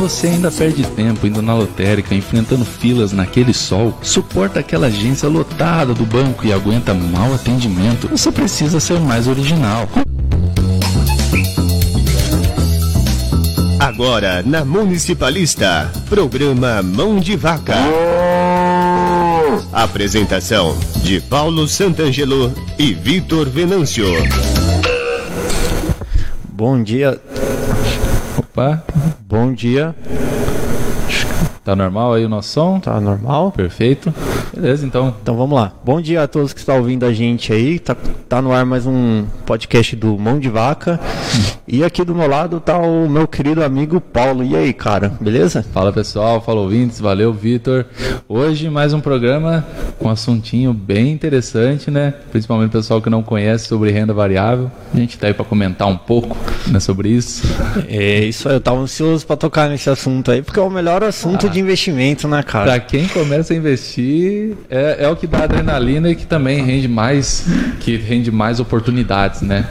Você ainda perde tempo indo na lotérica, enfrentando filas naquele sol, suporta aquela agência lotada do banco e aguenta mau atendimento. Você precisa ser mais original. Agora na Municipalista, programa Mão de Vaca. Apresentação de Paulo Santangelo e Vitor Venâncio. Bom dia. Opa, Bom dia. tá normal aí o nosso som? Tá normal? Perfeito. Beleza, então. Então vamos lá. Bom dia a todos que estão ouvindo a gente aí. Tá, tá no ar mais um podcast do Mão de Vaca. E aqui do meu lado tá o meu querido amigo Paulo. E aí, cara? Beleza? Fala pessoal, fala ouvintes, valeu Vitor. Hoje mais um programa com um assuntinho bem interessante, né? Principalmente o pessoal que não conhece sobre renda variável. A gente tá aí para comentar um pouco né, sobre isso. É isso aí. Eu tava ansioso pra tocar nesse assunto aí, porque é o melhor assunto de investimento, né, cara? Para quem começa a investir, é, é o que dá adrenalina e que também rende mais, que rende mais oportunidades, né?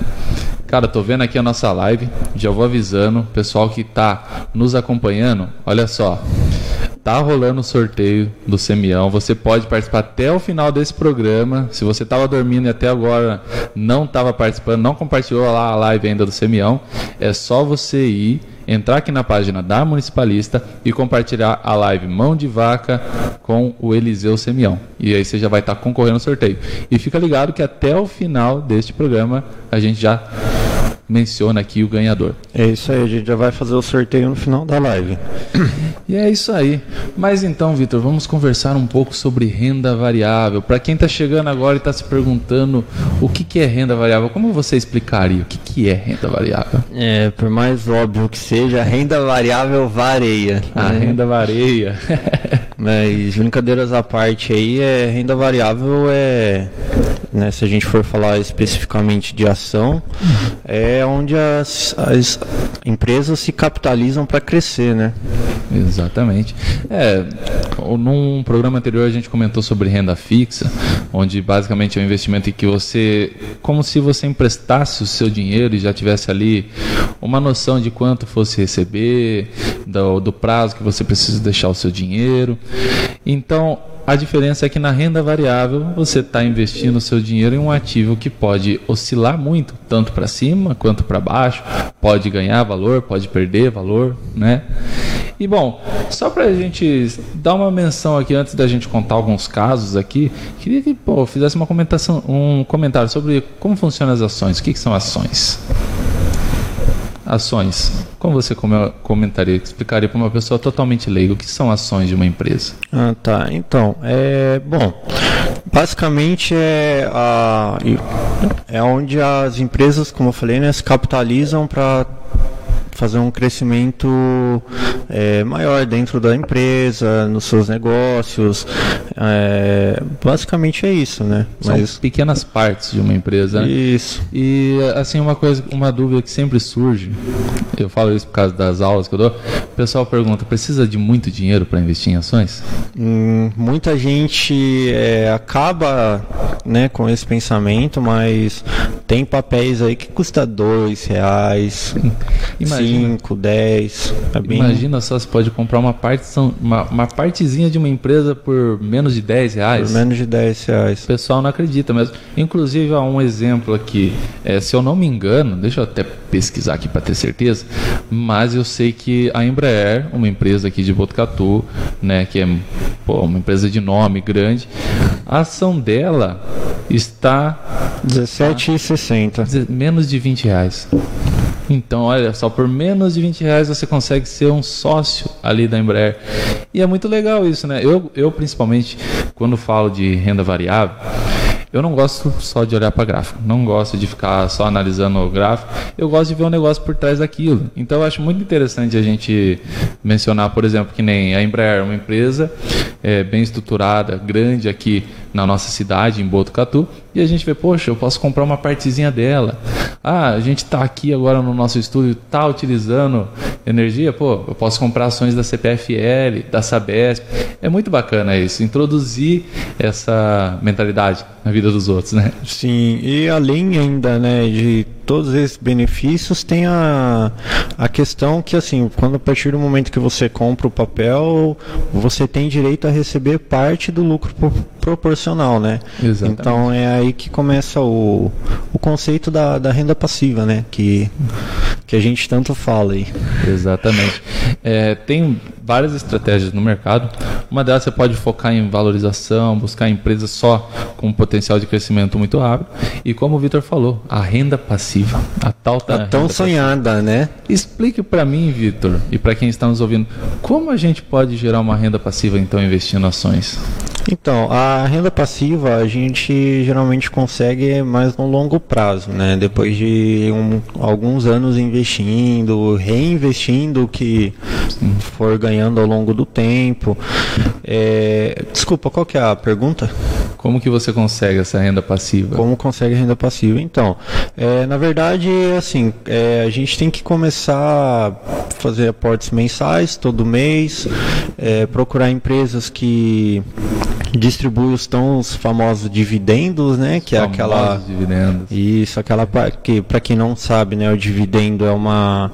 Cara, tô vendo aqui a nossa live, já vou avisando, pessoal que tá nos acompanhando, olha só. Tá rolando o sorteio do Semião. Você pode participar até o final desse programa. Se você estava dormindo e até agora não estava participando, não compartilhou lá a live ainda do Semião, é só você ir entrar aqui na página da Municipalista e compartilhar a live Mão de Vaca com o Eliseu Semião. E aí você já vai estar concorrendo ao sorteio. E fica ligado que até o final deste programa a gente já menciona aqui o ganhador. É isso aí. A gente já vai fazer o sorteio no final da live. E é isso aí. Mas então, Vitor, vamos conversar um pouco sobre renda variável. Para quem está chegando agora e está se perguntando o que, que é renda variável, como você explicaria o que, que é renda variável? É, por mais óbvio que seja, a renda variável varia. A né? renda vareia. Mas brincadeiras à parte aí, é, renda variável é, né, se a gente for falar especificamente de ação, é onde as, as empresas se capitalizam para crescer, né? Exatamente. É, num programa anterior a gente comentou sobre renda fixa, onde basicamente é um investimento em que você, como se você emprestasse o seu dinheiro e já tivesse ali uma noção de quanto fosse receber, do, do prazo que você precisa deixar o seu dinheiro. Então, a diferença é que na renda variável você está investindo o seu dinheiro em um ativo que pode oscilar muito, tanto para cima quanto para baixo, pode ganhar valor, pode perder valor, né? E bom, só para a gente dar uma menção aqui antes da gente contar alguns casos aqui, queria que pô, fizesse uma comentação, um comentário sobre como funcionam as ações. O que, que são ações? Ações. Como você come- comentaria, explicaria para uma pessoa totalmente leiga o que são ações de uma empresa? Ah, tá. Então, é bom. Basicamente é a é onde as empresas, como eu falei, né, se capitalizam para fazer um crescimento é, maior dentro da empresa, nos seus negócios. É, basicamente é isso, né? São Mas pequenas partes de uma empresa, né? isso. E assim, uma coisa, uma dúvida que sempre surge, eu falo isso por causa das aulas que eu dou, o pessoal pergunta, precisa de muito dinheiro para investir em ações? Hum, muita gente é, acaba né, com esse pensamento, mas tem papéis aí que custa dois reais, Imagina. Cinco, dez. É bem... Imagina só, você pode comprar uma, partição, uma, uma partezinha de uma empresa por menos de 10 Por reais. menos de 10 reais. O pessoal não acredita mesmo. Inclusive, há um exemplo aqui. É, se eu não me engano, deixa eu até pesquisar aqui para ter certeza, mas eu sei que a Embraer, uma empresa aqui de Botucatu, né, que é pô, uma empresa de nome grande, a ação dela está 17,60. dizer, menos de 20 reais. Então, olha só, por menos de 20 reais você consegue ser um sócio ali da Embraer. E é muito legal isso, né? Eu, eu principalmente, quando falo de renda variável, eu não gosto só de olhar para gráfico, não gosto de ficar só analisando o gráfico, eu gosto de ver o negócio por trás daquilo. Então eu acho muito interessante a gente mencionar, por exemplo, que nem a Embraer, uma empresa é, bem estruturada, grande aqui na nossa cidade, em Botucatu, e a gente vê, poxa, eu posso comprar uma partezinha dela. Ah, a gente está aqui agora no nosso estúdio, está utilizando energia, pô, eu posso comprar ações da CPFL, da Sabesp. É muito bacana isso, introduzir essa mentalidade na vida dos outros, né? Sim, e além ainda né, de todos esses benefícios, tem a, a questão que, assim, quando a partir do momento que você compra o papel, você tem direito a receber parte do lucro pro, proporcional, né? Exatamente. Então é aí que começa o, o conceito da, da renda passiva, né? Que, que a gente tanto fala aí. Exatamente. É, tem várias estratégias no mercado. Uma delas você pode focar em valorização, buscar empresas só com potencial de crescimento muito rápido. E como o Vitor falou, a renda passiva, a tal da A tão renda sonhada, né? passiva. Explique para mim, Vitor, e para quem está nos ouvindo, como a gente pode gerar uma renda passiva então investindo em ações? Então, a renda passiva a gente geralmente consegue mais no longo prazo, né? Depois de um- alguns anos investindo, reinvestindo o que for ganhando ao longo do tempo. É, Desculpa, qual que é a pergunta? Como que você consegue essa renda passiva? Como consegue renda passiva? Então, é, na verdade, assim, é, a gente tem que começar a fazer aportes mensais todo mês, é, procurar empresas que distribuem os tão famosos dividendos, né? Que é Famosos aquela dividendos. isso, aquela que para quem não sabe, né, o dividendo é uma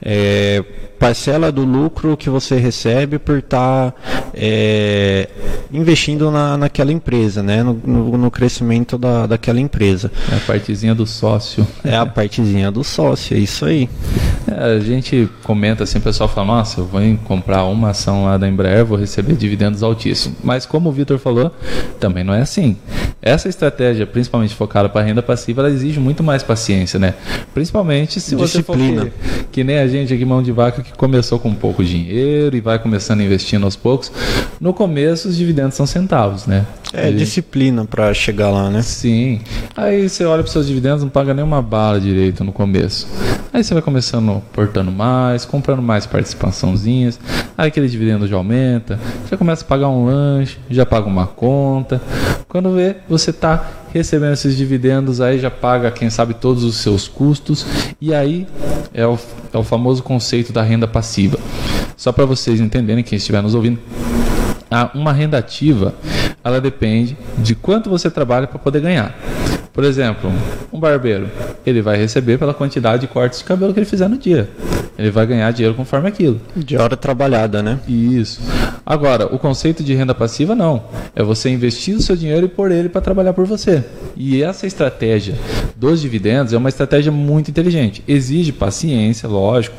é, parcela do lucro que você recebe por estar investindo na, naquela empresa, né, no, no- no crescimento da, daquela empresa. É a partezinha do sócio. É a partezinha do sócio, é isso aí. É, a gente comenta assim, o pessoal fala, nossa, eu vou comprar uma ação lá da Embraer, vou receber dividendos altíssimos. Mas como o Vitor falou, também não é assim. Essa estratégia, principalmente focada para renda passiva, ela exige muito mais paciência, né? Principalmente se você for Disciplina. que, que nem a gente aqui, mão de vaca, que começou com pouco dinheiro e vai começando investindo aos poucos. No começo, os dividendos são centavos, né? É disciplina para chegar lá, né? Sim. Aí você olha para seus dividendos, não paga nenhuma bala direito no começo. Aí você vai começando portando mais, comprando mais participaçãozinhas. Aí aquele dividendo já aumenta. Você começa a pagar um lanche, já paga uma conta. Quando vê, você está recebendo esses dividendos, aí já paga, quem sabe, todos os seus custos. E aí é o, é o famoso conceito da renda passiva. Só para vocês entenderem, quem estiver nos ouvindo. Uma renda ativa, ela depende de quanto você trabalha para poder ganhar. Por exemplo, um barbeiro, ele vai receber pela quantidade de cortes de cabelo que ele fizer no dia. Ele vai ganhar dinheiro conforme aquilo. De hora trabalhada, né? Isso. Agora, o conceito de renda passiva não. É você investir o seu dinheiro e pôr ele para trabalhar por você. E essa estratégia dos dividendos é uma estratégia muito inteligente. Exige paciência, lógico.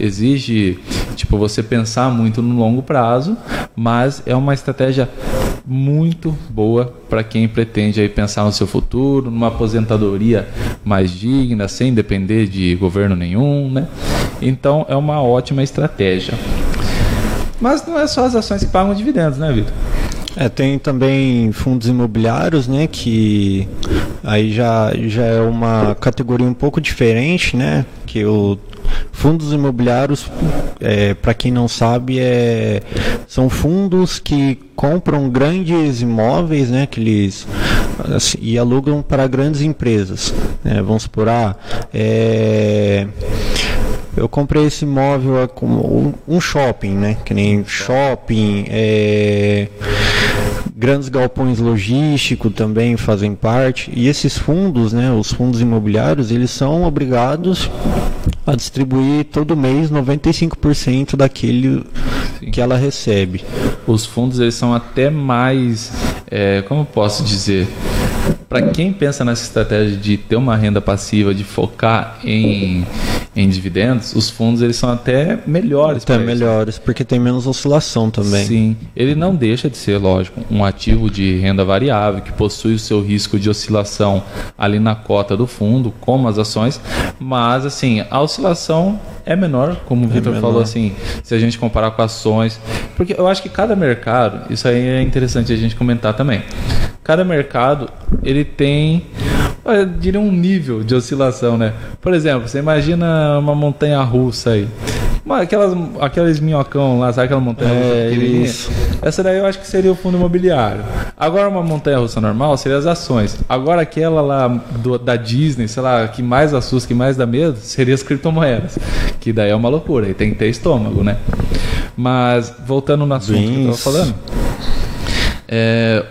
Exige, tipo, você pensar muito no longo prazo, mas é uma estratégia muito boa para quem pretende aí pensar no seu futuro, numa aposentadoria mais digna, sem depender de governo nenhum, né? Então é uma ótima estratégia. Mas não é só as ações que pagam dividendos, né, Vitor? É, tem também fundos imobiliários, né, que aí já, já é uma categoria um pouco diferente, né, que o fundos imobiliários, é, para quem não sabe, é, são fundos que compram grandes imóveis, né, que eles assim, e alugam para grandes empresas, né, vamos supor, ah, é, eu comprei esse imóvel como um- um shopping, né? Que nem shopping, é, grandes galpões logísticos também fazem parte. E esses fundos, né? Os fundos imobiliários, eles são obrigados a distribuir todo mês 95% daquele Sim. que ela recebe. Os fundos eles são até mais, é, como posso dizer, para quem pensa nessa estratégia de ter uma renda passiva, de focar em, em dividendos, os fundos eles são até melhores. Até pra isso. melhores, porque tem menos oscilação também. Sim, ele não deixa de ser, lógico, um ativo de renda variável que possui o seu risco de oscilação ali na cota do fundo, como as ações, mas assim, a oscilação é menor, como o Vitor menor. falou assim, se a gente comparar com ações, porque eu acho que cada mercado, isso aí é interessante a gente comentar também. Cada mercado, ele tem eu diria um nível de oscilação, né? Por exemplo, você imagina uma montanha russa aí. Aquelas, aqueles minhocão lá, sabe aquela montanha russa É, isso. Essa daí eu acho que seria o fundo imobiliário. Agora uma montanha russa normal seria as ações. Agora aquela lá do- da Disney, sei lá, que mais assusta, que mais dá medo, seria as criptomoedas. Que daí é uma loucura, aí tem que ter estômago, né? Mas voltando no assunto que eu tava falando. É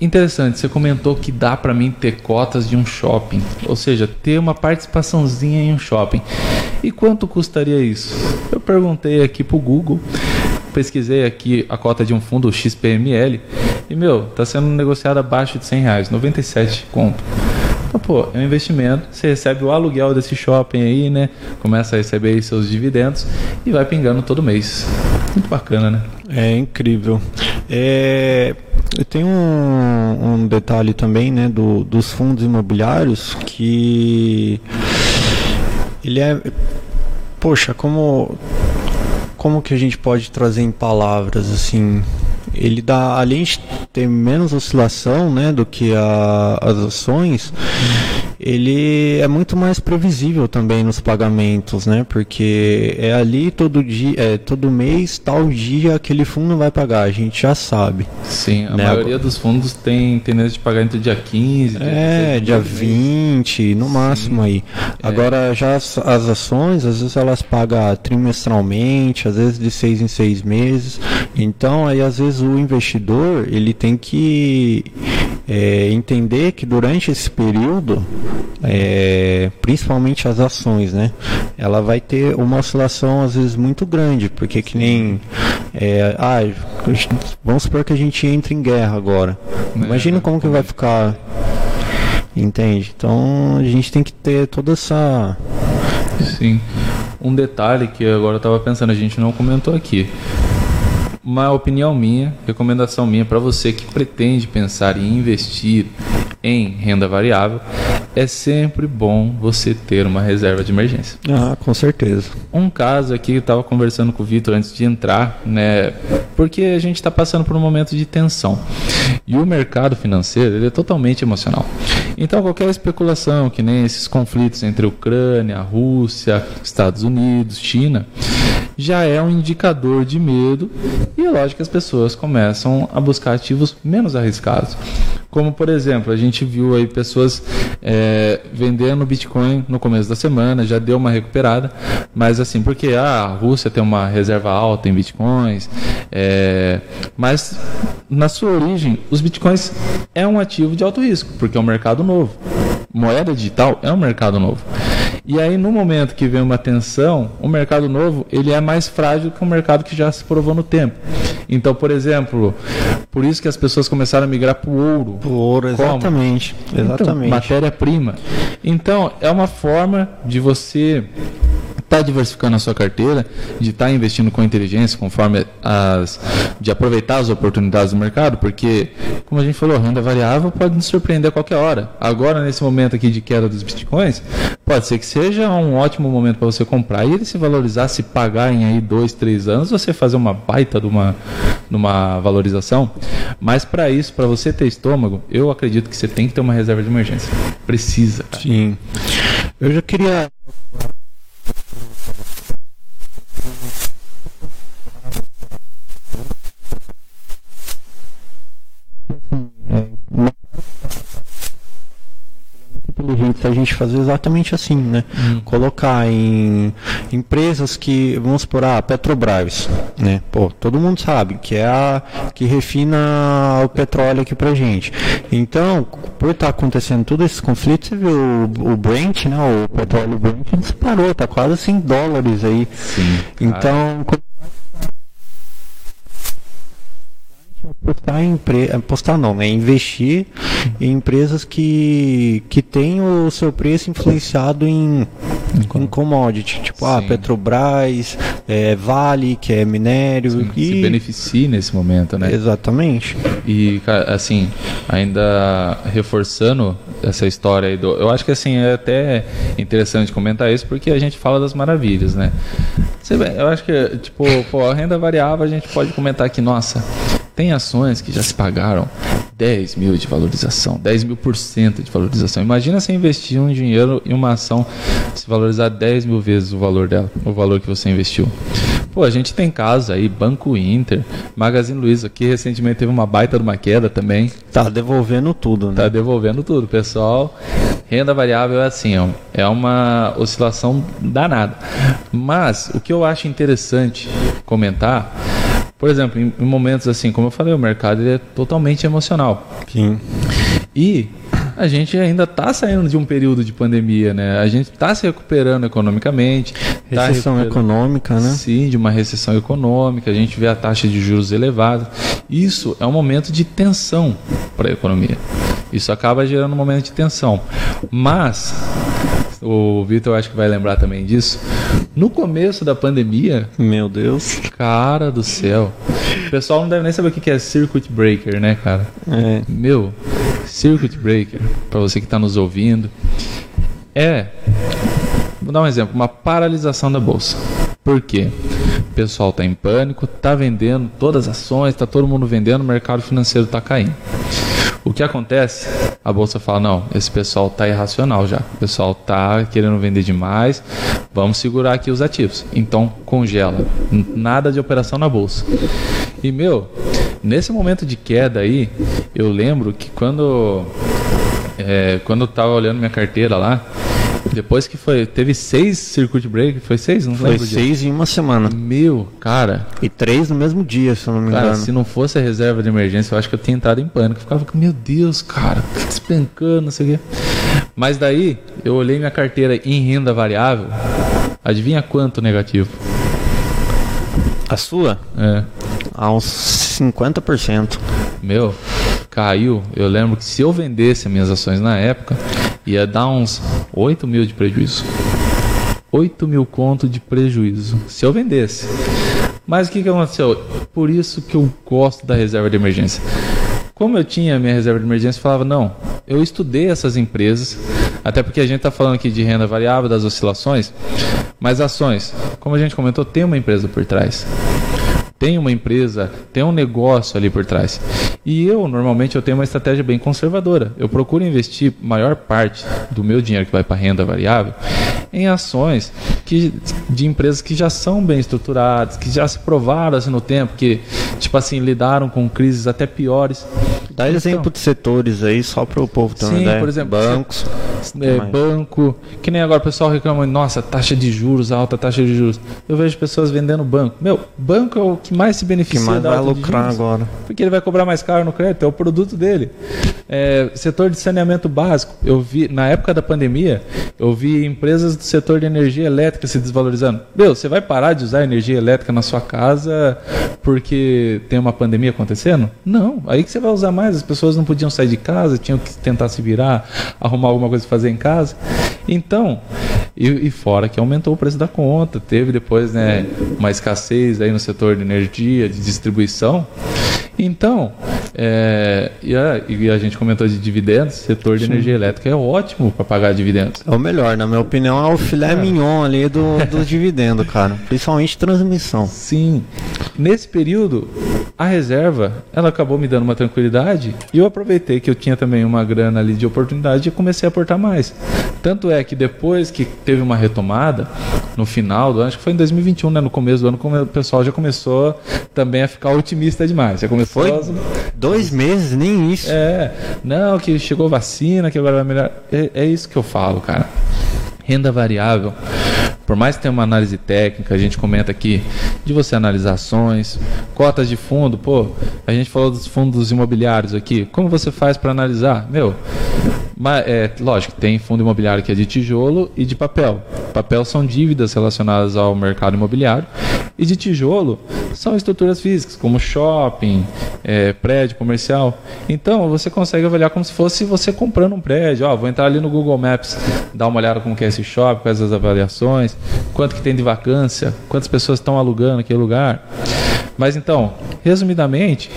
interessante, você comentou que dá para mim ter cotas de um shopping, ou seja, ter uma participaçãozinha em um shopping. E quanto custaria isso? Eu perguntei aqui pro Google, pesquisei aqui a cota de um fundo XPML e meu, tá sendo negociado abaixo de 100 reais, 97 conto. Então, pô, é um investimento, você recebe o aluguel desse shopping aí, né? Começa a receber seus dividendos e vai pingando todo mês. Muito bacana, né? É incrível. É, tem um, um, detalhe também, né, do, dos fundos imobiliários que ele é, poxa, como como que a gente pode trazer em palavras assim? Ele dá, além de ter menos oscilação, né, do que a, as ações. Ele é muito mais previsível também nos pagamentos, né? Porque é ali todo dia, é, todo mês, tal dia aquele fundo vai pagar, a gente já sabe. Sim, a né? maioria dos fundos tem tendência de pagar entre dia 15, dia É, dia 20, no Sim. máximo aí. É. Agora já as, as, ações, às vezes elas pagam trimestralmente, às vezes de seis em seis meses. Então aí às vezes o investidor ele tem que é, entender que durante esse período é, principalmente as ações, né? Ela vai ter uma oscilação às vezes muito grande, porque que nem é, ah, vamos supor que a gente entre em guerra agora. É, Imagina como que vai ficar, entende? Então a gente tem que ter toda essa Sim. Um detalhe que agora eu estava pensando, a gente não comentou aqui uma opinião minha, recomendação minha para você que pretende pensar em investir em renda variável, é sempre bom você ter uma reserva de emergência. Ah, com certeza. Um caso aqui, eu estava conversando com o Vitor antes de entrar, né? Porque a gente está passando por um momento de tensão. E o mercado financeiro ele é totalmente emocional. Então qualquer especulação, que nem esses conflitos entre Ucrânia, Rússia, Estados Unidos, China, já é um indicador de medo e é lógico que as pessoas começam a buscar ativos menos arriscados. Como, por exemplo, a gente viu aí pessoas é, vendendo Bitcoin no começo da semana, já deu uma recuperada, mas assim, porque ah, a Rússia tem uma reserva alta em Bitcoins, é, mas na sua origem, os Bitcoins é um ativo de alto risco, porque é um mercado novo. Moeda digital é um mercado novo. E aí, no momento que vem uma tensão, o mercado novo ele é mais frágil que o mercado que já se provou no tempo. Então, por exemplo, por isso que as pessoas começaram a migrar para o ouro. Para o ouro, exatamente. Então, exatamente. Matéria-prima. Então, é uma forma de você estar tá diversificando a sua carteira, de estar tá investindo com inteligência, conforme as. de aproveitar as oportunidades do mercado, porque, como a gente falou, renda variável pode nos surpreender a qualquer hora. Agora, nesse momento aqui de queda dos bitcoins, pode ser que seja um ótimo momento para você comprar e ele se valorizar, se pagar em aí dois, três anos, você fazer uma baita de uma, de uma valorização. Mas para isso, para você ter estômago, eu acredito que você tem que ter uma reserva de emergência. Precisa. Cara. Sim. Eu já queria Thank you. Inteligente se a gente fazer exatamente assim, né? Hum. Colocar em empresas que, vamos supor, a ah, Petrobras, né? Pô, todo mundo sabe que é a que refina o petróleo aqui pra gente. Então, por estar tá acontecendo todos esses conflitos, você viu o, o Brent, né? O petróleo Brent disparou, tá quase 100 dólares aí. Sim. Então, apostar em empre... apostar não, né? Investir em empresas que, que têm o seu preço influenciado em, em commodity, tipo ah, Petrobras, é, Vale, que é minério. Sim, e... Se beneficie nesse momento, né? Exatamente. E, assim, ainda reforçando essa história aí do. Eu acho que assim, é até interessante comentar isso porque a gente fala das maravilhas, né? Eu acho que, tipo, pô, a renda variável a gente pode comentar que, nossa, tem ações que já se pagaram 10 mil de valorização, 10 mil por cento de valorização. Imagina você investir um dinheiro em uma ação se valorizar 10 mil vezes o valor dela, o valor que você investiu. Pô, a gente tem casos aí, Banco Inter, Magazine Luiza, que recentemente teve uma baita de uma queda também. Tá devolvendo tudo, né? Tá devolvendo tudo, pessoal. Renda variável é assim, é uma oscilação danada. Mas o que eu acho interessante comentar Por exemplo, em, em momentos assim, como eu falei, o mercado é totalmente emocional. Sim. E a gente ainda está saindo de um período de pandemia, né? A gente está se recuperando economicamente. tá Recessão recuperando- econômica, né? Sim, de uma recessão econômica, a gente vê a taxa de juros elevada. Isso é um momento de tensão para a economia. Isso acaba gerando um momento de tensão. Mas, o Vitor acho que vai lembrar também disso, no começo da pandemia, Meu Deus. cara do céu, o pessoal não deve nem saber o que é circuit breaker, né, cara? É, Meu, circuit breaker, para você que está nos ouvindo, é, vou dar um exemplo, uma paralisação da bolsa. Por quê? O pessoal está em pânico, está vendendo todas as ações, está todo mundo vendendo, o mercado financeiro está caindo. O que acontece? A bolsa fala: não, esse pessoal está irracional já. O pessoal está querendo vender demais. Vamos segurar aqui os ativos. Então congela. Nada de operação na bolsa. E meu, nesse momento de queda aí, eu lembro que quando é, quando eu tava olhando minha carteira lá, depois que foi, teve seis circuit break, foi seis, não foi lembro disso. seis em uma semana. Meu, cara, E três no mesmo dia, se eu não me Cara, engano. se não fosse a reserva de emergência, eu acho que eu tinha entrado em pânico. Eu ficava, meu Deus, cara, tá despencando, não sei o quê. Mas daí, eu olhei minha carteira em renda variável. Adivinha quanto negativo? A sua? É, A uns 50%. meu, caiu. Eu lembro que se eu vendesse as minhas ações na época, ia dar uns 8 mil de prejuízo. 8 mil conto de prejuízo. Se eu vendesse. Mas o que, que aconteceu? Por isso que eu gosto da reserva de emergência. Como eu tinha minha reserva de emergência, falava, não, eu estudei essas empresas, até porque a gente está falando aqui de renda variável, das oscilações, mas ações, como a gente comentou, tem uma empresa por trás tem uma empresa, tem um negócio ali por trás. E eu, normalmente, eu tenho uma estratégia bem conservadora. Eu procuro investir maior parte do meu dinheiro que vai para renda variável em ações que, de empresas que já são bem estruturadas, que já se provaram assim, no tempo, que, tipo assim, lidaram com crises até piores. Dá exemplo de setores aí, só para o povo uma Sim, ideia. por exemplo, Bancos. É, banco, que nem agora o pessoal reclama, nossa, taxa de juros, alta taxa de juros. Eu vejo pessoas vendendo banco. Meu, banco é o que mais se que beneficia mais da vai lucrar agora? Porque ele vai cobrar mais caro no crédito, é o produto dele. É, setor de saneamento básico, eu vi, na época da pandemia, eu vi empresas do setor de energia elétrica se desvalorizando. Meu, você vai parar de usar energia elétrica na sua casa porque tem uma pandemia acontecendo? Não, aí que você vai usar mais. As pessoas não podiam sair de casa, tinham que tentar se virar, arrumar alguma coisa para fazer em casa. Então, e, e fora que aumentou o preço da conta, teve depois né, uma escassez aí no setor de energia, de distribuição. Então, é, e, a, e a gente comentou de dividendos, setor de energia elétrica é ótimo para pagar dividendos. É o melhor, na minha opinião, é o filé mignon ali do, do dividendo, cara. Principalmente transmissão. Sim. Nesse período, a reserva, ela acabou me dando uma tranquilidade e eu aproveitei que eu tinha também uma grana ali de oportunidade e comecei a aportar mais. Tanto é que depois que teve uma retomada, no final do ano, acho que foi em 2021, né, no começo do ano, o pessoal já começou também a ficar otimista demais. Já começou Foi dois meses, nem isso. é, não, que chegou vacina, que agora vai melhorar. É, é isso que eu falo, cara. Renda variável, por mais que tenha uma análise técnica, a gente comenta aqui de você analisar ações, cotas de fundo, pô, a gente falou dos fundos imobiliários aqui. Como você faz para analisar? Meu, mas, é, lógico, tem fundo imobiliário que é de tijolo e de papel. Papel são dívidas relacionadas ao mercado imobiliário e de tijolo são estruturas físicas, como shopping, é, prédio comercial. Então você consegue avaliar como se fosse você comprando um prédio. Ó, vou entrar ali no Google Maps, dar uma olhada como que é esse shopping, quais as avaliações, quanto que tem de vacância, quantas pessoas estão alugando aquele lugar. Mas então, resumidamente,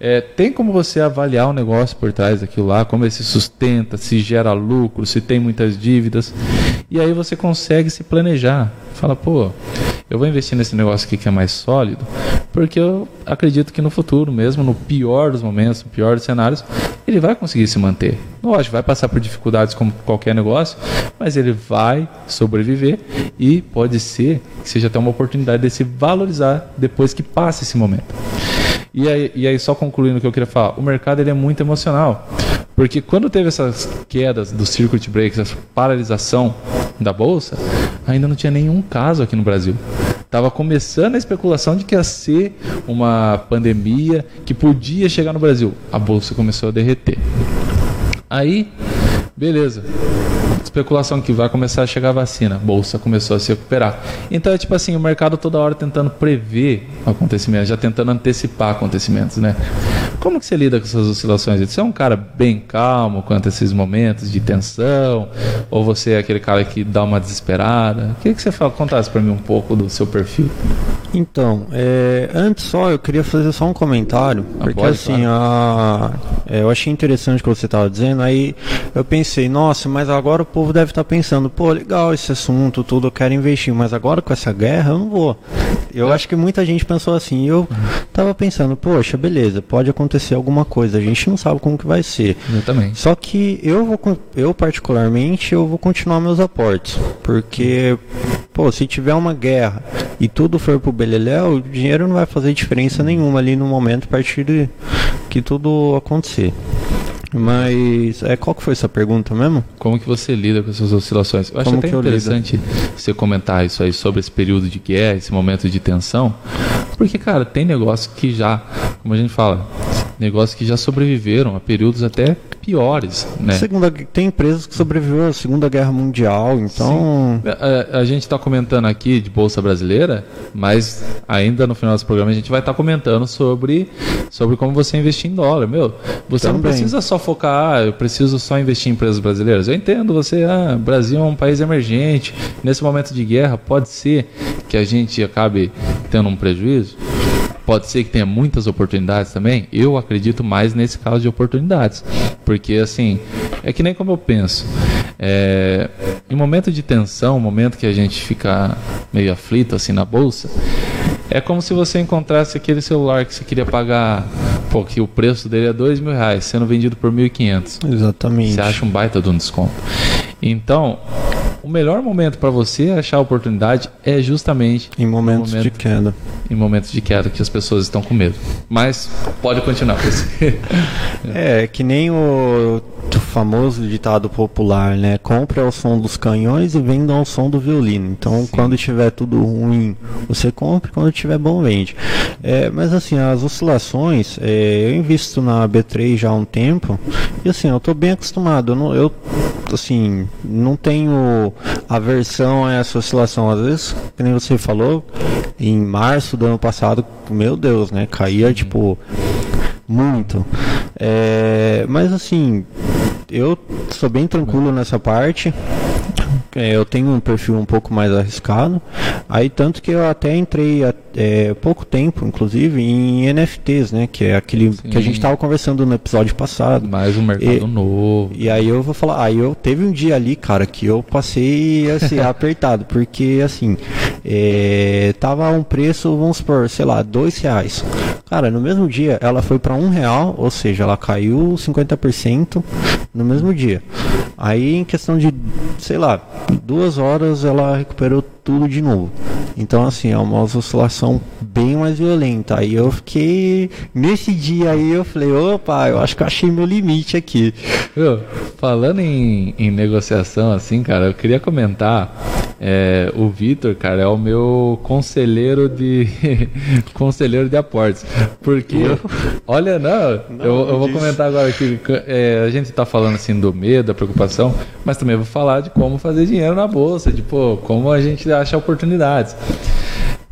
é, tem como você avaliar o negócio por trás daquilo lá, como ele se sustenta, se gera lucro, se tem muitas dívidas. E aí você consegue se planejar. Fala, pô, eu vou investir nesse negócio aqui que é mais sólido, porque eu acredito que no futuro, mesmo no pior dos momentos, no pior dos cenários, ele vai conseguir se manter. Lógico, vai passar por dificuldades como qualquer negócio, mas ele vai sobreviver e pode ser que seja até uma oportunidade de se valorizar depois que passe esse momento. E aí, e aí, só concluindo o que eu queria falar, o mercado ele é muito emocional. Porque quando teve essas quedas do circuit breaks, essa paralisação da bolsa, ainda não tinha nenhum caso aqui no Brasil. Tava começando a especulação de que ia ser uma pandemia que podia chegar no Brasil. A bolsa começou a derreter. Aí, beleza especulação que vai começar a chegar a vacina, bolsa começou a se recuperar. Então é tipo assim, o mercado toda hora tentando prever acontecimentos, já tentando antecipar acontecimentos, né? Como que você lida com essas oscilações? Você é um cara bem calmo quanto a esses momentos de tensão? Ou você é aquele cara que dá uma desesperada? O que, que você fala? Contasse para mim um pouco do seu perfil. Então, é, antes só eu queria fazer só um comentário, ah, porque pode, assim, a, é, eu achei interessante o que você estava dizendo, aí eu pensei, nossa, mas agora o povo deve estar tá pensando, pô, legal esse assunto, tudo, eu quero investir, mas agora com essa guerra eu não vou. Eu é. acho que muita gente pensou assim, eu estava pensando, poxa, beleza, pode acontecer alguma coisa, a gente não sabe como que vai ser. Eu também. Só que eu vou, eu particularmente, eu vou continuar meus aportes, porque, pô, se tiver uma guerra e tudo for pro beleléu, o dinheiro não vai fazer diferença nenhuma ali no momento a partir de que tudo acontecer. Mas é, qual que foi essa pergunta mesmo? Como que você lida com essas oscilações? Eu acho Como até interessante você comentar isso aí sobre esse período de guerra, esse momento de tensão, porque cara, tem negócio que já, como a gente fala, negócios que já sobreviveram a períodos até piores, né? Segunda, tem empresas que sobreviveram à Segunda Guerra Mundial, então... A, a, gente está comentando aqui de Bolsa Brasileira, mas ainda no final desse programa a gente vai estar tá comentando sobre, sobre como você investir em dólar. Meu, você Também. não precisa só focar, ah, eu preciso só investir em empresas brasileiras. Eu entendo, você, ah, Brasil é um país emergente, nesse momento de guerra pode ser que a gente acabe tendo um prejuízo, Pode ser que tenha muitas oportunidades também. Eu acredito mais nesse caso de oportunidades. Porque, assim, é que nem como eu penso. É, em momento de tensão, momento que a gente fica meio aflito assim na bolsa, é como se você encontrasse aquele celular que você queria pagar, pô, que o preço dele é dois mil reais, sendo vendido por mil e quinhentos. Exatamente. Você acha um baita de um desconto. Então, o melhor momento para você achar oportunidade é justamente em momentos momento, de queda. Em momentos de queda que as pessoas estão com medo. Mas pode continuar é, que nem o famoso ditado popular, né? Compre ao som dos canhões e venda ao som do violino. Então, Sim. quando tiver tudo ruim, você compra, quando tiver bom, vende. É, mas assim, as oscilações, é, eu invisto na B3 já há um tempo e assim, eu estou bem acostumado. Eu, não, eu assim, não tenho aversão a essa oscilação. Às vezes, como você falou, em março do ano passado, meu Deus, né? Caía tipo muito. É, mas assim, eu sou bem tranquilo nessa parte. É, eu tenho um perfil um pouco mais arriscado. Aí tanto que eu até entrei é, pouco tempo, inclusive, em NFTs, né? Que é aquele Sim. que a gente estava conversando no episódio passado. Mais um mercado e, novo. E aí eu vou falar, aí eu teve um dia ali, cara, que eu passei assim, apertado, porque assim, é, tava um preço, vamos supor, sei lá, dois reais. Cara, no mesmo dia ela foi para um real, ou seja, ela caiu 50% no mesmo dia. Aí em questão de, sei lá, duas horas ela recuperou tudo de novo. Então assim, é uma oscilação bem mais violenta. Aí eu fiquei. Nesse dia aí eu falei, opa, eu acho que eu achei meu limite aqui. Eu, falando em, em negociação, assim, cara, eu queria comentar. É, o Vitor, cara, é o meu conselheiro de conselheiro de aportes. Porque, olha, não, não eu, eu, vou comentar agora que é, a gente está falando assim do medo, da preocupação, mas também vou falar de como fazer dinheiro na bolsa, de pô, como a gente acha oportunidades.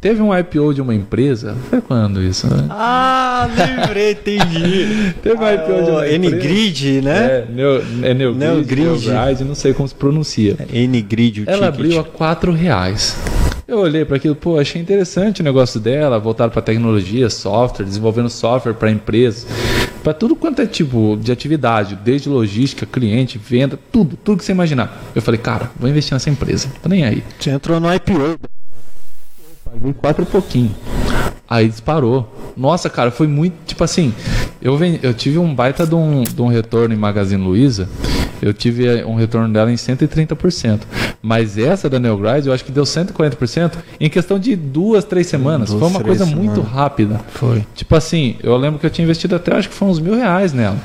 Teve um IPO de uma empresa. Foi quando isso? Né? Ah, lembrei, entendi. Teve um IPO de uma ah, empresa. N-Grid, né? É, Neo, é Neogrid, Neogrid. não sei como se pronuncia. N-Grid, o Ela ticket. abriu a 4 reais. Eu olhei para aquilo, pô, achei interessante o negócio dela, voltado para tecnologia, software, desenvolvendo software para empresas, para tudo quanto é tipo de atividade, desde logística, cliente, venda, tudo, tudo que você imaginar. Eu falei, cara, vou investir nessa empresa, tô nem aí. Você entrou no IPO. Paguei quatro e pouquinho. Aí disparou. Nossa, cara, foi muito. Tipo assim, eu, ven... eu tive um baita de um, de um retorno em Magazine Luiza. Eu tive eh, um retorno dela em 130%. Mas essa da Neogrid, eu acho que deu 140% em questão de duas, três semanas. Duas, foi uma coisa semanas. muito rápida. Foi. Tipo assim, eu lembro que eu tinha investido até, acho que foi uns mil reais nela.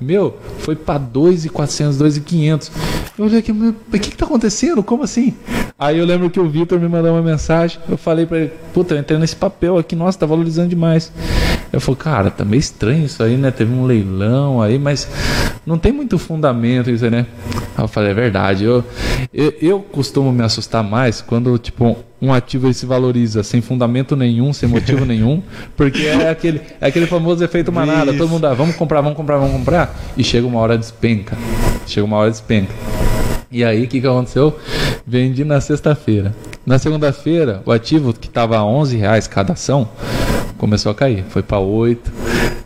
Meu, foi para 2,400, 2,500. Eu olhei aqui, o que que tá acontecendo? Como assim? Aí eu lembro que o Vitor me mandou uma mensagem, eu falei pra ele, puta, eu entrei nesse papel aqui, nossa, tá valorizando demais. Eu falei, cara, tá meio estranho isso aí, né? Teve um leilão aí, mas não tem muito fundamento isso aí, né? Aí eu falei, é verdade. Eu, eu, eu costumo me assustar mais quando, tipo, um ativo ele se valoriza sem fundamento nenhum, sem motivo nenhum, porque é aquele, é aquele famoso efeito manada, todo mundo, ah, vamos comprar, vamos comprar, vamos comprar, e chega uma hora despenca. Chega uma hora despenca. E aí, o que, que aconteceu? Vendi na sexta-feira. Na segunda-feira, o ativo que estava a 11 reais cada ação começou a cair. Foi para 8,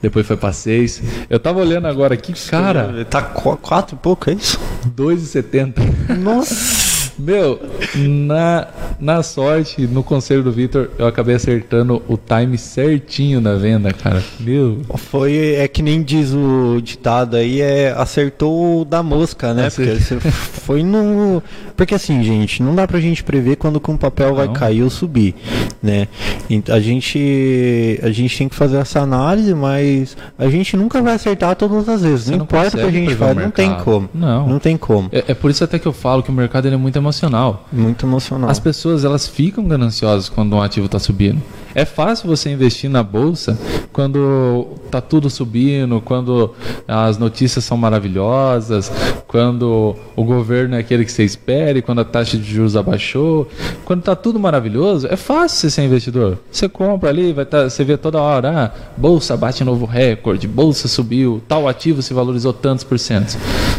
depois foi para 6. Eu tava olhando agora aqui, cara. Tá 4 e pouco, é isso? 2,70. Nossa! Meu, na, na sorte, no conselho do Vitor, eu acabei acertando o time certinho da venda, cara. Meu. Foi, é que nem diz o ditado aí, é acertou o da mosca, né? Porque você foi no. Porque assim, gente, não dá pra gente prever quando que um papel vai cair ou subir, né? A gente, a gente tem que fazer essa análise, mas a gente nunca vai acertar todas as vezes. Não, não importa o que a gente faz, não tem como. Não. Não tem como. É, é, por isso até que eu falo que o mercado é muito emocional. Muito emocional. As pessoas elas ficam gananciosas quando um ativo está subindo. É fácil você investir na bolsa quando tá tudo subindo, quando as notícias são maravilhosas, quando o governo é aquele que você espere, quando a taxa de juros abaixou, quando tá tudo maravilhoso, é fácil você ser investidor. Você compra ali, vai tá, você vê toda hora, ah, bolsa bate novo recorde, bolsa subiu, tal ativo se valorizou tantos por cento.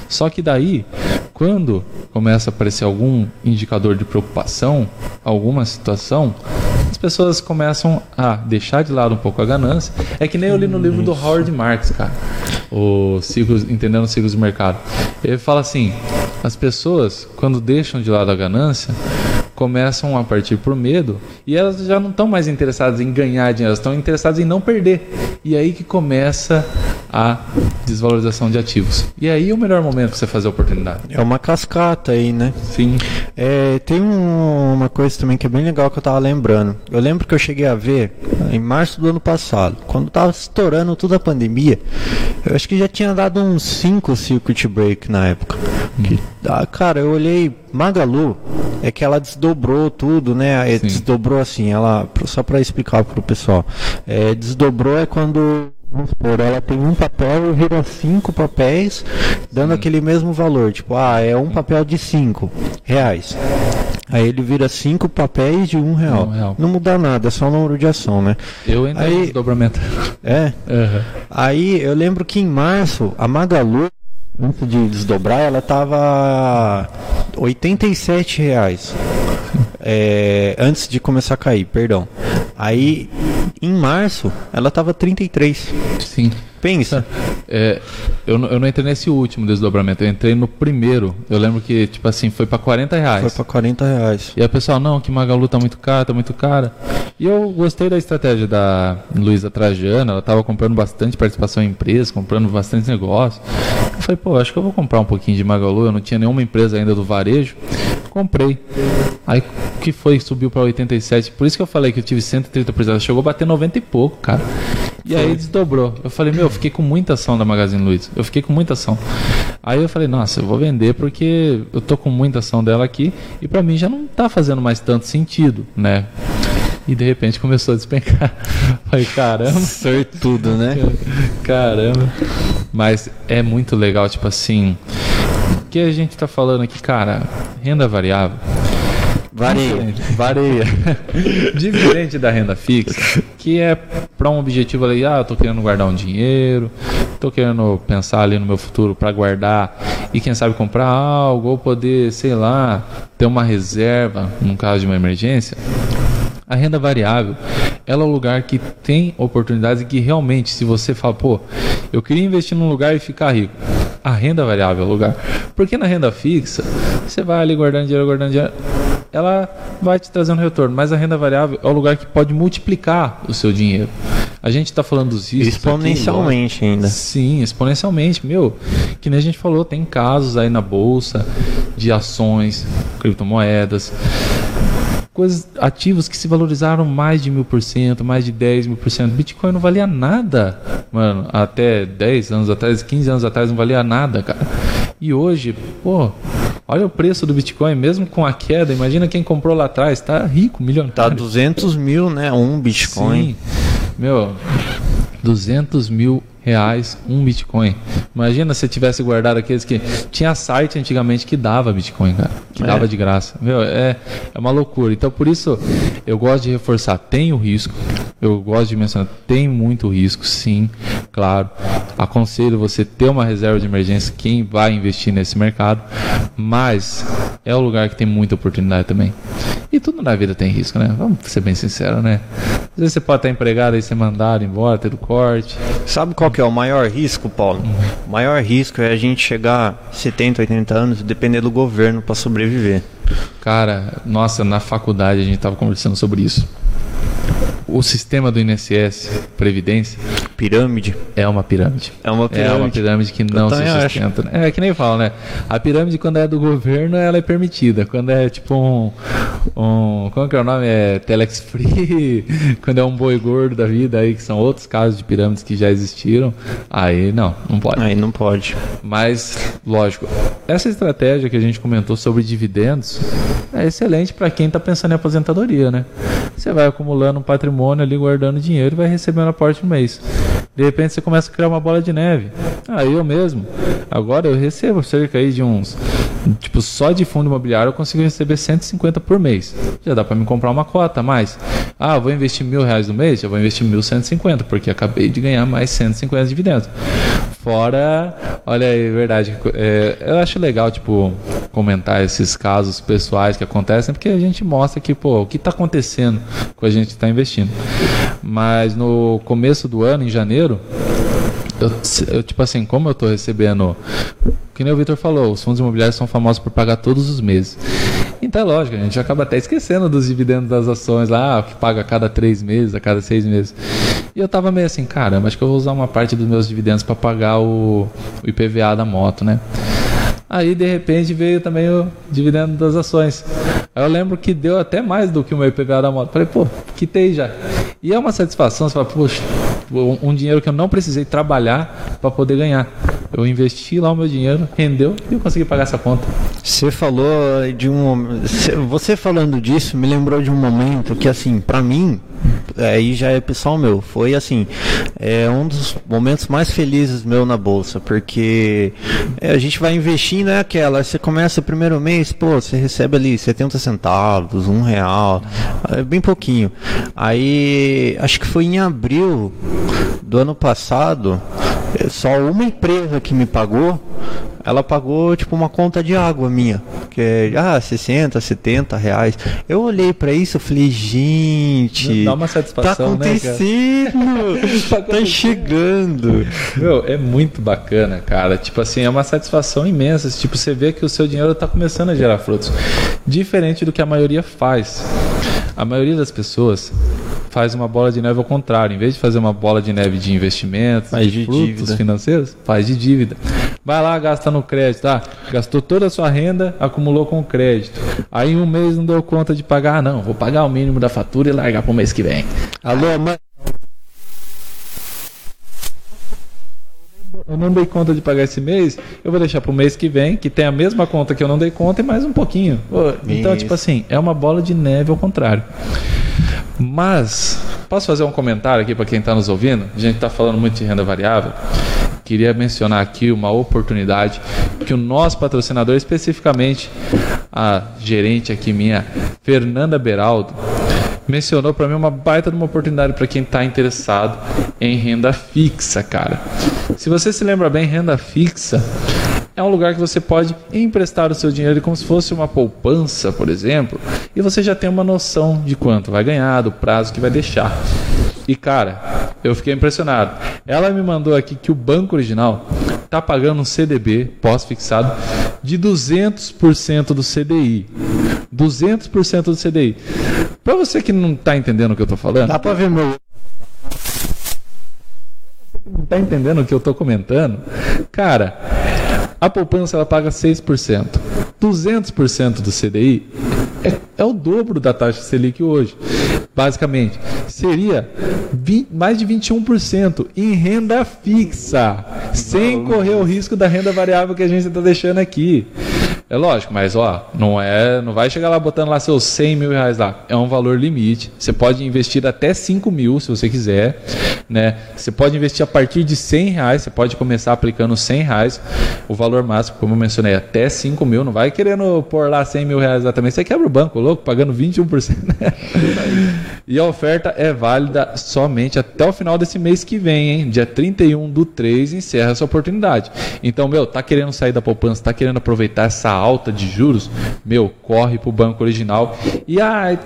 Só que daí, quando começa a aparecer algum indicador de preocupação, alguma situação, as pessoas começam a deixar de lado um pouco a ganância. É que nem eu li no livro do Howard Marks, cara, o ciclos, entendendo os ciclos de mercado. Ele fala assim: as pessoas quando deixam de lado a ganância começam a partir por medo e elas já não estão mais interessadas em ganhar dinheiro, elas estão interessadas em não perder. E aí que começa a desvalorização de ativos. E aí o melhor momento para você fazer a oportunidade. É uma cascata aí, né? Sim. É, tem um, uma coisa também que é bem legal que eu tava lembrando. Eu lembro que eu cheguei a ver em março do ano passado, quando tava estourando toda a pandemia, eu acho que já tinha dado uns 5 circuit break na época. Que, ah, cara, eu olhei Magalu, é que ela desdobrou tudo, né? É, desdobrou assim, ela só para explicar para o pessoal, é, desdobrou é quando vamos supor, ela tem um papel e vira cinco papéis, dando Sim. aquele mesmo valor. Tipo, ah, é um papel de cinco reais. Aí ele vira cinco papéis de um real. Um real. Não muda nada, é só o número de ação, né? Eu entrei Aí, no desdobramento. É? Uhum. Aí eu lembro que em março, a Magalu, antes de desdobrar, ela tava 87 reais. É, antes de começar a cair, perdão. Aí em março, ela tava 33. Sim. Pensa. É, eu, eu não entrei nesse último desdobramento, eu entrei no primeiro. Eu lembro que, tipo assim, foi para 40 reais. Foi para 40 reais. E a pessoal, não, que Magalu tá muito cara, tá muito cara. E eu gostei da estratégia da Luísa Trajana, ela tava comprando bastante participação em empresa, comprando bastante negócio. Eu falei, pô, acho que eu vou comprar um pouquinho de Magalu, eu não tinha nenhuma empresa ainda do varejo. Comprei. Aí que foi, subiu para 87. Por isso que eu falei que eu tive 130%. Chegou a bater 90 e pouco, cara. E aí desdobrou. Eu falei, meu, eu fiquei com muita ação da Magazine Luiza. Eu fiquei com muita ação. Aí eu falei, nossa, eu vou vender porque eu tô com muita ação dela aqui e para mim já não tá fazendo mais tanto sentido, né? E de repente começou a despencar. Falei, caramba. tudo, né? Caramba. Mas é muito legal, tipo assim. O que a gente tá falando aqui, cara? Renda variável Vareia. Vareia. Diferente da renda fixa, que é para um objetivo ali, ah, eu tô querendo guardar um dinheiro, tô querendo pensar ali no meu futuro para guardar e quem sabe comprar algo ou poder, sei lá, ter uma reserva no caso de uma emergência. A renda variável, ela é o lugar que tem oportunidades e que realmente, se você fala, pô, eu queria investir num lugar e ficar rico. A renda variável é o lugar. Porque na renda fixa, você vai ali guardando dinheiro, guardando dinheiro ela vai te trazendo retorno. Mas a renda variável é o lugar que pode multiplicar o seu dinheiro. A gente está falando dos riscos. Exponencialmente aqui, ainda. Sim, exponencialmente. Meu, que nem a gente falou, tem casos aí na bolsa de ações, criptomoedas, coisas, ativos que se valorizaram mais de mil por cento, mais de 10 mil por cento. Bitcoin não valia nada, mano, até 10 anos atrás, 15 anos atrás não valia nada, cara. E hoje, pô, Olha o preço do Bitcoin, mesmo com a queda. Imagina quem comprou lá atrás, tá rico, milionário. Tá 200 mil, né? Um Bitcoin. Sim. Meu, 200 mil reais um Bitcoin. Imagina se tivesse guardado aqueles que. Tinha site antigamente que dava Bitcoin, cara. Que É. dava de graça. Meu, é, é uma loucura. Então por isso eu gosto de reforçar, tem o risco. Eu gosto de mencionar, tem muito risco, sim, claro. Aconselho você ter uma reserva de emergência, quem vai investir nesse mercado, mas é o lugar que tem muita oportunidade também. E tudo na vida tem risco, né? Vamos ser bem sinceros, né? Às vezes você pode estar empregado e ser mandado embora, ter do corte. Sabe qual que é o maior risco, Paulo? O maior risco é a gente chegar 70, 80 anos e depender do governo para sobreviver. Cara, nossa, na faculdade a gente tava conversando sobre isso. O sistema do INSS, Previdência, Pirâmide é uma pirâmide. é uma É pirâmide. uma pirâmide que não se também acho. sustenta. né? É que nem fala, né? A pirâmide, quando é do governo, ela é permitida. Quando é tipo um. um como que é o nome? É Telex Free. quando é um boi gordo da vida, aí que são outros casos de pirâmides que já existiram. Aí não, não pode. Aí não pode. Mas, lógico, essa estratégia que a gente comentou sobre dividendos é excelente para quem está pensando em aposentadoria, né? Você vai acumulando um patrimônio ali, guardando dinheiro e vai recebendo a parte do mês. De repente você começa a criar uma bola de neve. Ah, eu mesmo. Agora eu recebo cerca aí de uns. Tipo, só de fundo imobiliário eu consigo receber 150 por mês. Já dá para me comprar uma cota a mais. Ah, vou investir mil reais no mês? Já vou investir 1.150, porque acabei de ganhar mais 150 de dividendos. Fora, olha aí, verdade. é, eu acho legal, tipo, comentar esses casos pessoais que acontecem, porque a gente mostra que, pô, o que está acontecendo com a gente está investindo. Mas no começo do ano, em janeiro, eu, eu, tipo assim, como eu tô recebendo. Que nem o Victor falou, os fundos imobiliários são famosos por pagar todos os meses. Então é lógico, a gente acaba até esquecendo dos dividendos das ações lá, que paga a cada três meses, a cada seis meses. E eu tava meio assim, caramba, acho que eu vou usar uma parte dos meus dividendos para pagar o, o IPVA da moto, né? Aí de repente veio também o dividendo das ações. Aí eu lembro que deu até mais do que o meu IPVA da moto. Falei, pô, quitei já. E é uma satisfação, você fala, poxa, um dinheiro que eu não precisei trabalhar para poder ganhar. Eu investi lá o meu dinheiro, rendeu e eu consegui pagar essa conta. Você falou de um. Você falando disso me lembrou de um momento que, assim, pra mim, aí já é pessoal meu, foi assim, é um dos momentos mais felizes meu na bolsa, porque é, a gente vai investindo, é aquela, você começa o primeiro mês, pô, você recebe ali 70 centavos, um real, é bem pouquinho. Aí, acho que foi em abril do ano passado, só uma empresa que me pagou, ela pagou tipo uma conta de água minha, que é ah, 60, 70 reais. Eu olhei pra isso e falei, gente, Dá uma tá satisfação, né, cara? acontecendo, tá chegando. Meu, é muito bacana, cara. Tipo assim, é uma satisfação imensa. Tipo, você vê que o seu dinheiro tá começando a gerar frutos. Diferente do que a maioria faz. A maioria das pessoas faz uma bola de neve ao contrário. Em vez de fazer uma bola de neve de investimentos, Faz de, de dívida. financeiros, faz de dívida. Vai lá, gasta no crédito, tá? Gastou toda a sua renda, acumulou com crédito. Aí um mês não deu conta de pagar, não. Vou pagar o mínimo da fatura e largar pro mês que vem. Alô, mãe. eu não dei conta de pagar esse mês, eu vou deixar pro mês que vem, que tem a mesma conta que eu não dei conta e mais um pouquinho. Então, Isso. tipo assim, é uma bola de neve ao contrário. Mas, posso fazer um comentário aqui para quem está nos ouvindo? A gente está falando muito de renda variável. Queria mencionar aqui uma oportunidade que o nosso patrocinador, especificamente a gerente aqui minha, Fernanda Beraldo, mencionou para mim uma baita de uma oportunidade para quem está interessado em renda fixa, cara. Se você se lembra bem, renda fixa é um lugar que você pode emprestar o seu dinheiro como se fosse uma poupança, por exemplo, e você já tem uma noção de quanto vai ganhar, do prazo que vai deixar. E cara, eu fiquei impressionado. Ela me mandou aqui que o banco original tá pagando um CDB pós-fixado de 200% do CDI. 200% do CDI. Para você que não tá entendendo o que eu tô falando, Dá pra ver meu. não tá entendendo o que eu tô comentando, cara, a poupança ela paga 6%. 200% do CDI é, é o dobro da taxa Selic hoje. Basicamente, seria vi- mais de 21% em renda fixa, sem correr o risco da renda variável que a gente está deixando aqui. É lógico, mas ó, não é, não vai chegar lá botando lá seus 100 mil reais lá. É um valor limite. Você pode investir até 5 mil se você quiser, né? Você pode investir a partir de 100 reais. Você pode começar aplicando 100 reais. O valor máximo, como eu mencionei, é até 5 mil. Não vai querendo pôr lá 100 mil reais lá também. Você quebra o banco, louco, pagando 21%. Né? e a oferta é válida somente até o final desse mês que vem, hein? Dia 31 do 3 encerra essa oportunidade. Então, meu, tá querendo sair da poupança, tá querendo aproveitar essa alta de juros, meu, corre pro banco original. E ai,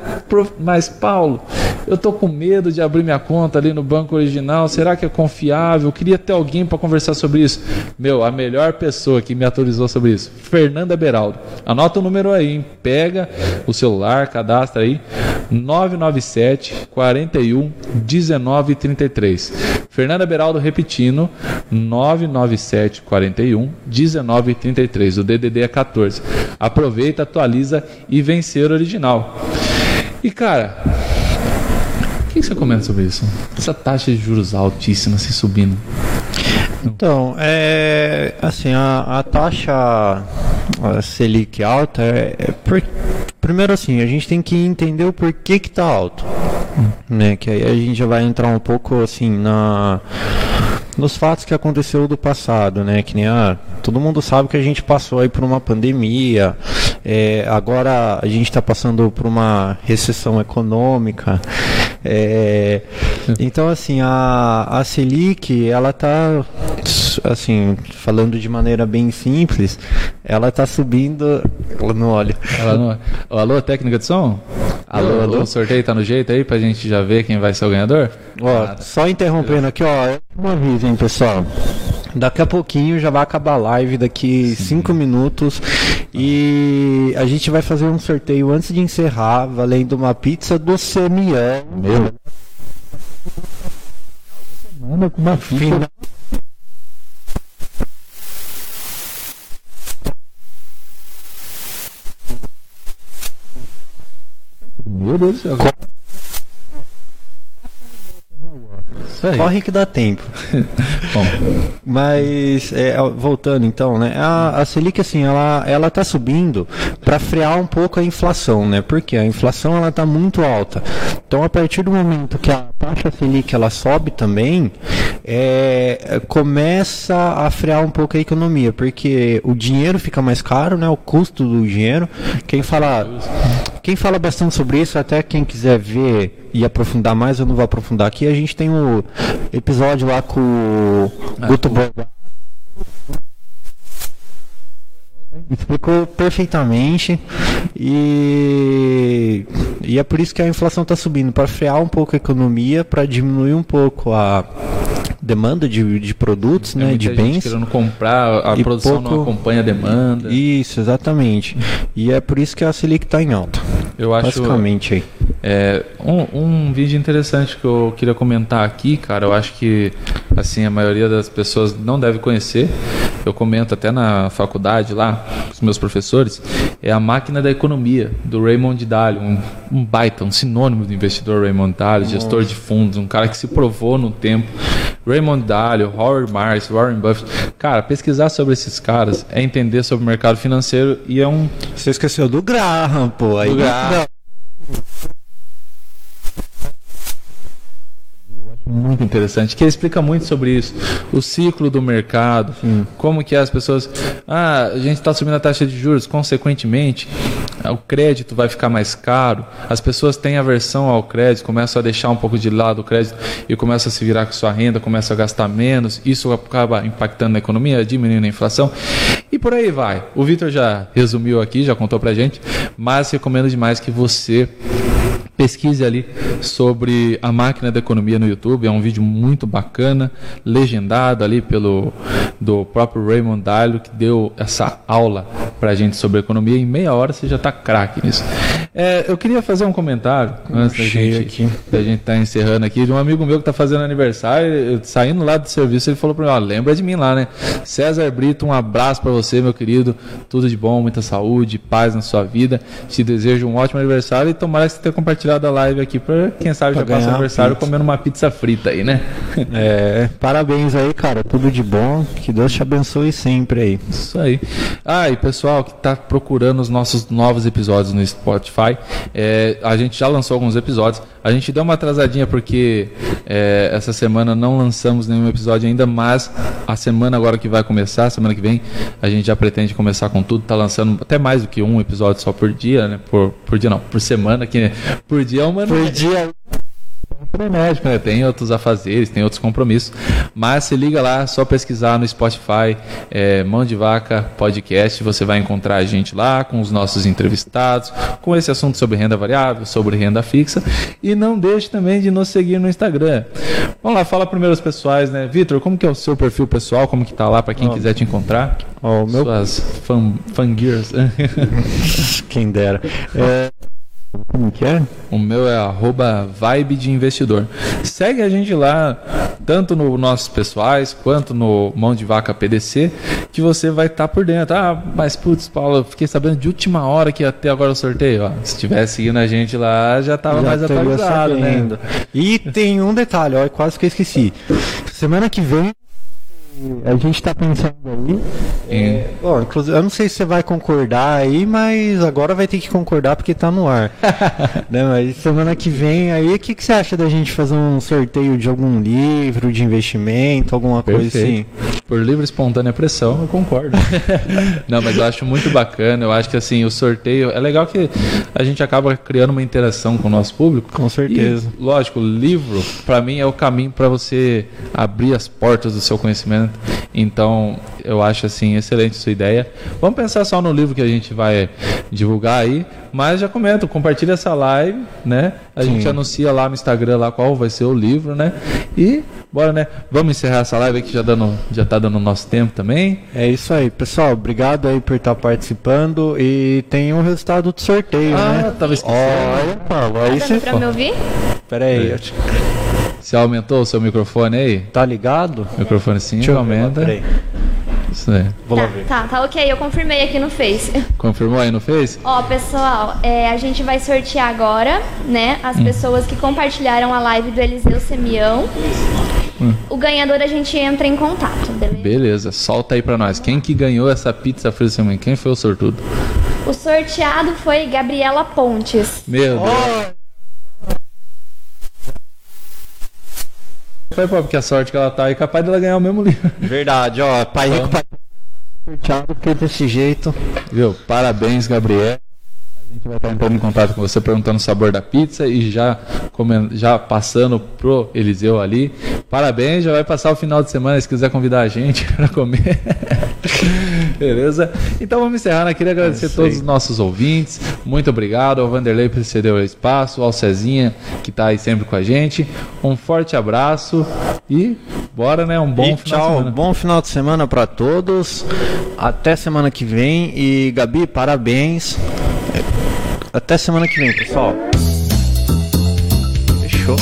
mas Paulo, eu tô com medo de abrir minha conta ali no banco original. Será que é confiável? Eu queria ter alguém para conversar sobre isso. Meu, a melhor pessoa que me atualizou sobre isso, Fernanda Beraldo. Anota o número aí, hein? pega o celular, cadastra aí 997 41 19 33. Fernanda Beraldo repetindo 997 41 19 33. O DDD é 14. Aproveita, atualiza e vencer o original. E cara, o que você comenta sobre isso? Essa taxa de juros altíssima se subindo. Então, é assim, a, a taxa a Selic alta é, é por, primeiro assim, a gente tem que entender o porquê que está alto, né? Que aí a gente já vai entrar um pouco assim na nos fatos que aconteceu do passado, né? Que nem a, todo mundo sabe que a gente passou aí por uma pandemia, é, agora a gente está passando por uma recessão econômica. É, então assim a, a Selic ela está assim falando de maneira bem simples, ela está subindo ela não olha. Ela não... Alô, técnica de som? Alô, alô. O sorteio tá no jeito aí pra gente já ver quem vai ser o ganhador? Ó, só interrompendo aqui, ó, uma vez, hein, pessoal. Daqui a pouquinho já vai acabar a live, daqui 5 minutos. E a gente vai fazer um sorteio antes de encerrar, valendo uma pizza do Semian. Meu. Mano, com uma fina. Meu Deus do céu. Corre que dá tempo. Bom, mas é, voltando então, né? A, a Selic assim, ela ela tá subindo para frear um pouco a inflação, né? Porque a inflação ela tá muito alta. Então a partir do momento que a taxa Selic ela sobe também, é, começa a frear um pouco a economia, porque o dinheiro fica mais caro, né? O custo do dinheiro. Quem fala quem fala bastante sobre isso, até quem quiser ver e aprofundar mais, eu não vou aprofundar aqui. A gente tem o episódio lá com o ah, Guto Borgado. Explicou perfeitamente e, e é por isso que a inflação está subindo para frear um pouco a economia, para diminuir um pouco a demanda de, de produtos, é né, de bens. querendo comprar, a produção pouco... não acompanha a demanda. Isso, exatamente. E é por isso que a Selic está em alta. Eu acho. Basicamente aí. É, um, um vídeo interessante que eu queria comentar aqui, cara, eu acho que assim a maioria das pessoas não deve conhecer. Eu comento até na faculdade lá, com os meus professores, é a máquina da economia do Raymond Dalio, um, um baita, um sinônimo do investidor Raymond Dalio, gestor de fundos, um cara que se provou no tempo. Raymond Dalio, Howard Marks, Warren Buffett. Cara, pesquisar sobre esses caras é entender sobre o mercado financeiro e é um. Você esqueceu do Graham, pô. Aí do Graham. Muito interessante, que explica muito sobre isso, o ciclo do mercado, Sim. como que as pessoas, ah, a gente está subindo a taxa de juros, consequentemente, o crédito vai ficar mais caro, as pessoas têm aversão ao crédito, começam a deixar um pouco de lado o crédito e começam a se virar com sua renda, começam a gastar menos, isso acaba impactando na economia, diminuindo a inflação e por aí vai. O Vitor já resumiu aqui, já contou pra gente, mas recomendo demais que você pesquise ali sobre a máquina da economia no YouTube, é um vídeo muito bacana, legendado ali pelo do próprio Raymond Dalio, que deu essa aula para a gente sobre economia. Em meia hora você já está craque nisso. É, eu queria fazer um comentário antes da gente, da gente estar tá encerrando aqui, de um amigo meu que está fazendo aniversário, saindo lá do serviço, ele falou para mim, ó, lembra de mim lá, né? César Brito, um abraço para você, meu querido, tudo de bom, muita saúde, paz na sua vida, te desejo um ótimo aniversário e tomara que você tenha compartilhado compartilhado a live aqui pra, quem sabe, Pra já passa aniversário pizza. comendo uma pizza frita aí, né? É, parabéns aí, cara. Tudo de bom. Que Deus te abençoe sempre aí. Isso aí. Ah, e pessoal que está procurando os nossos novos episódios no Spotify, é, a gente já lançou alguns episódios. A gente deu uma atrasadinha porque é, essa semana não lançamos nenhum episódio ainda, mas a semana agora que vai começar, semana que vem, a gente já pretende começar com tudo. Tá lançando até mais do que um episódio só por dia, né? Por, por dia não, por semana, que por dia é uma Por dia. frenético, né? Tem outros afazeres, tem outros compromissos. Mas se liga lá, só pesquisar no Spotify, é, Mão de Vaca Podcast, você vai encontrar a gente lá com os nossos entrevistados, com esse assunto sobre renda variável, sobre renda fixa. E não deixe também de nos seguir no Instagram. Vamos lá, fala primeiro os pessoais, né? Vitor, como que é o seu perfil pessoal? Como que tá lá para quem Ó. quiser te encontrar? Ó, o meu. Suas fan, fangears. Quem dera. É, Como que é? O meu é arroba vibe de investidor. Segue a gente lá, tanto no nossos pessoais quanto no Mão de Vaca PDC, que você vai estar por dentro. Ah, mas putz, Paulo, eu fiquei sabendo de última hora que ia ter agora o sorteio. Ó, se tivesse seguindo a gente lá, já tava Já mais atualizado, né? E tem um detalhe, ó, quase que eu esqueci. Semana que vem a gente tá pensando aí. Ó, inclusive, eu não sei se você vai concordar aí, mas agora vai ter que concordar porque tá no ar. né, mas semana que vem aí, o que, que você acha da gente fazer um sorteio de algum livro de investimento, alguma coisa assim? Perfeito. Por livre espontânea pressão, eu concordo. Não, mas eu acho muito bacana. Eu acho que assim, o sorteio. É legal que a gente acaba criando uma interação com o nosso público. Com certeza. E, lógico, o livro, para mim, é o caminho para você abrir as portas do seu conhecimento. Então, eu acho assim, excelente sua ideia. Vamos pensar só no livro que a gente vai divulgar aí, mas já comento, compartilha essa live, né? A gente Sim. anuncia lá no Instagram lá qual vai ser o livro, né? E bora, né? Vamos encerrar essa live que já, dando, já tá dando nosso tempo também. É isso aí, pessoal. Obrigado aí por estar participando e tem o resultado do sorteio, né? Ah, tava esquecendo. Olha, Paulo, aí Tá você. dando pra me ouvir? Pera aí, eu te- Você aumentou o seu microfone aí? tá ligado? Microfone sim, Deixa eu lá, aumenta. peraí. Isso aí. Vou lá Tá, ver. tá, tá ok, eu confirmei aqui no Face. Confirmou aí no Face? Ó, pessoal, é, a gente vai sortear agora, né, as Hum. pessoas que compartilharam a live do Eliseu Semião. Hum. O ganhador a gente entra em contato, beleza? Beleza, solta aí pra nós. Quem que ganhou essa pizza frita semana? Quem foi o sortudo? O sorteado foi Gabriela Pontes. Meu Deus. Foi pô, porque a sorte que ela tá é capaz dela ganhar o mesmo livro. Verdade, ó. Pai rico, pai sorteado, porque desse jeito. Viu? Parabéns, Gabriel. A gente vai estar entrando em contato com você perguntando o sabor da pizza e já, já passando pro Eliseu ali. Parabéns, já vai passar o final de semana se quiser convidar a gente para comer. Beleza? Então vamos encerrar, né? Queria agradecer a isso todos os nossos ouvintes. Muito obrigado ao Vanderlei por ceder o espaço, ao Cezinha que tá aí sempre com a gente. Um forte abraço e bora, né? Um bom e final de tchau, semana. bom final de semana pra todos. Até semana que vem. E Gabi, parabéns. Até semana que vem, pessoal. Fechou.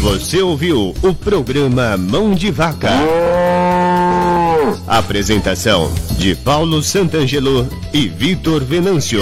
Você ouviu o programa Mão de Vaca. Apresentação de Paulo Santangelo e Vitor Venâncio.